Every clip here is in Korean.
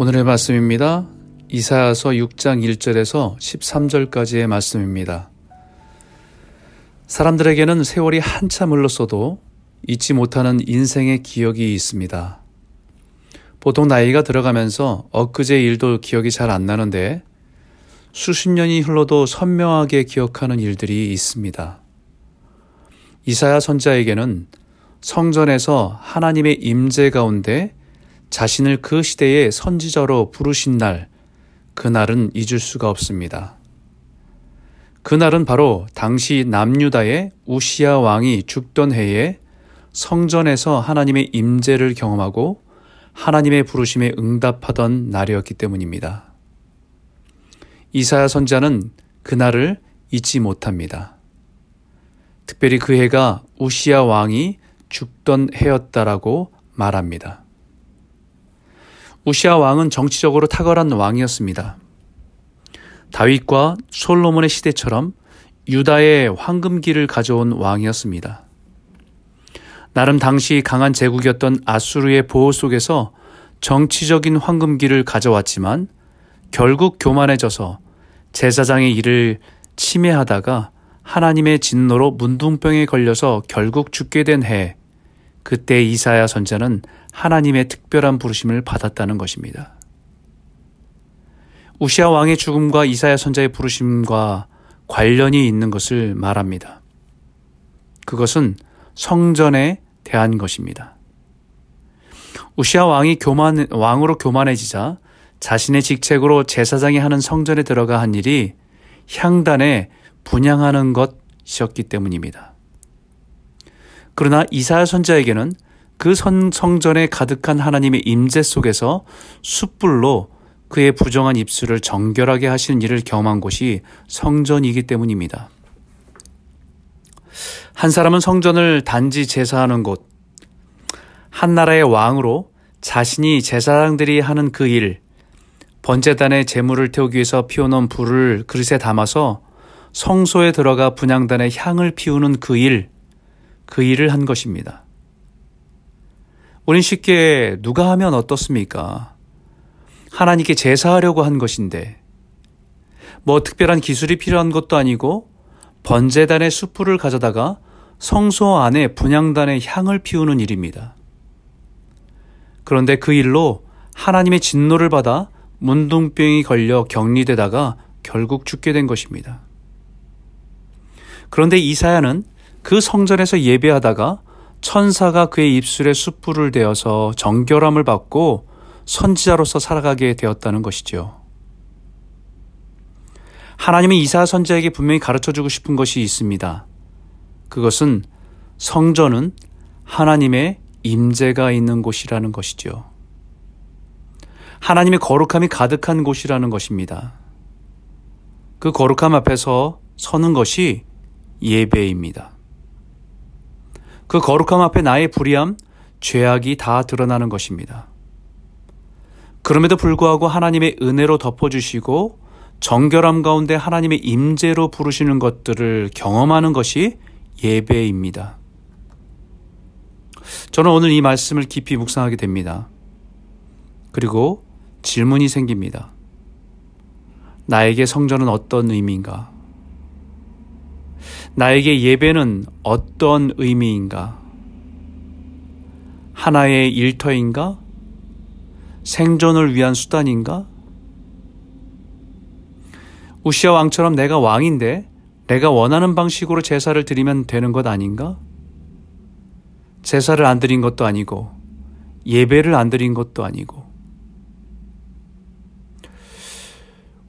오늘의 말씀입니다. 이사야서 6장 1절에서 13절까지의 말씀입니다. 사람들에게는 세월이 한참 흘렀어도 잊지 못하는 인생의 기억이 있습니다. 보통 나이가 들어가면서 엊그제 일도 기억이 잘 안 나는데 수십 년이 흘러도 선명하게 기억하는 일들이 있습니다. 이사야 선자에게는 성전에서 하나님의 임재 가운데 자신을 그 시대의 선지자로 부르신 날, 그날은 잊을 수가 없습니다. 그날은 바로 당시 남유다의 우시아 왕이 죽던 해에 성전에서 하나님의 임재를 경험하고 하나님의 부르심에 응답하던 날이었기 때문입니다. 이사야 선자는 그날을 잊지 못합니다. 특별히 그 해가 우시아 왕이 죽던 해였다라고 말합니다. 우시아 왕은 정치적으로 탁월한 왕이었습니다. 다윗과 솔로몬의 시대처럼 유다의 황금기를 가져온 왕이었습니다. 나름 당시 강한 제국이었던 아수르의 보호 속에서 정치적인 황금기를 가져왔지만 결국 교만해져서 제사장의 일을 침해하다가 하나님의 진노로 문둥병에 걸려서 결국 죽게 된 해, 그때 이사야 선자는 하나님의 특별한 부르심을 받았다는 것입니다. 우시아 왕의 죽음과 이사야 선자의 부르심과 관련이 있는 것을 말합니다. 그것은 성전에 대한 것입니다. 우시아 왕이 교만, 왕으로 교만해지자 자신의 직책으로 제사장이 하는 성전에 들어가 한 일이 향단에 분양하는 것이었기 때문입니다. 그러나 이사야 선자에게는 그 선, 성전에 가득한 하나님의 임재 속에서 숯불로 그의 부정한 입술을 정결하게 하시는 일을 경험한 곳이 성전이기 때문입니다. 한 사람은 성전을 단지 제사하는 곳, 한 나라의 왕으로 자신이 제사장들이 하는 그 일, 번제단에 재물을 태우기 위해서 피워놓은 불을 그릇에 담아서 성소에 들어가 분양단에 향을 피우는 그 일, 그 일을 한 것입니다. 우린 쉽게 누가 하면 어떻습니까? 하나님께 제사하려고 한 것인데, 뭐 특별한 기술이 필요한 것도 아니고, 번제단의 수풀을 가져다가 성소 안에 분양단의 향을 피우는 일입니다. 그런데 그 일로 하나님의 진노를 받아 문둥병이 걸려 격리되다가 결국 죽게 된 것입니다. 그런데 이사야는 그 성전에서 예배하다가 천사가 그의 입술에 숯불을 대어서 정결함을 받고 선지자로서 살아가게 되었다는 것이죠. 하나님은 이사 선자에게 분명히 가르쳐 주고 싶은 것이 있습니다. 그것은 성전은 하나님의 임재가 있는 곳이라는 것이죠. 하나님의 거룩함이 가득한 곳이라는 것입니다. 그 거룩함 앞에서 서는 것이 예배입니다. 그 거룩함 앞에 나의 불의함, 죄악이 다 드러나는 것입니다. 그럼에도 불구하고 하나님의 은혜로 덮어주시고 정결함 가운데 하나님의 임재로 부르시는 것들을 경험하는 것이 예배입니다. 저는 오늘 이 말씀을 깊이 묵상하게 됩니다. 그리고 질문이 생깁니다. 나에게 성전은 어떤 의미인가? 나에게 예배는 어떤 의미인가? 하나의 일터인가? 생존을 위한 수단인가? 우시아 왕처럼 내가 왕인데 내가 원하는 방식으로 제사를 드리면 되는 것 아닌가? 제사를 안 드린 것도 아니고 예배를 안 드린 것도 아니고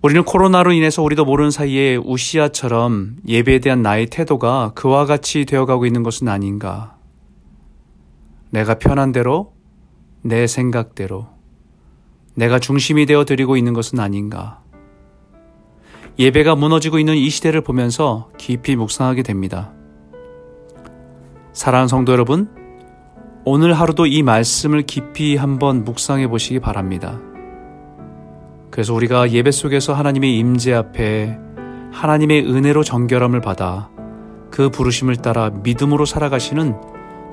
우리는 코로나로 인해서 우리도 모르는 사이에 우시아처럼 예배에 대한 나의 태도가 그와 같이 되어가고 있는 것은 아닌가. 내가 편한 대로, 내 생각대로, 내가 중심이 되어 드리고 있는 것은 아닌가. 예배가 무너지고 있는 이 시대를 보면서 깊이 묵상하게 됩니다. 사랑하는 성도 여러분, 오늘 하루도 이 말씀을 깊이 한번 묵상해 보시기 바랍니다. 그래서 우리가 예배 속에서 하나님의 임재 앞에 하나님의 은혜로 정결함을 받아 그 부르심을 따라 믿음으로 살아가시는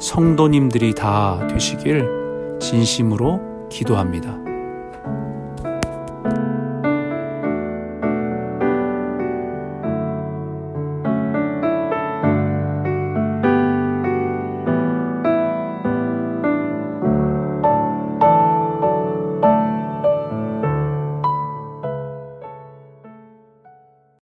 성도님들이 다 되시길 진심으로 기도합니다.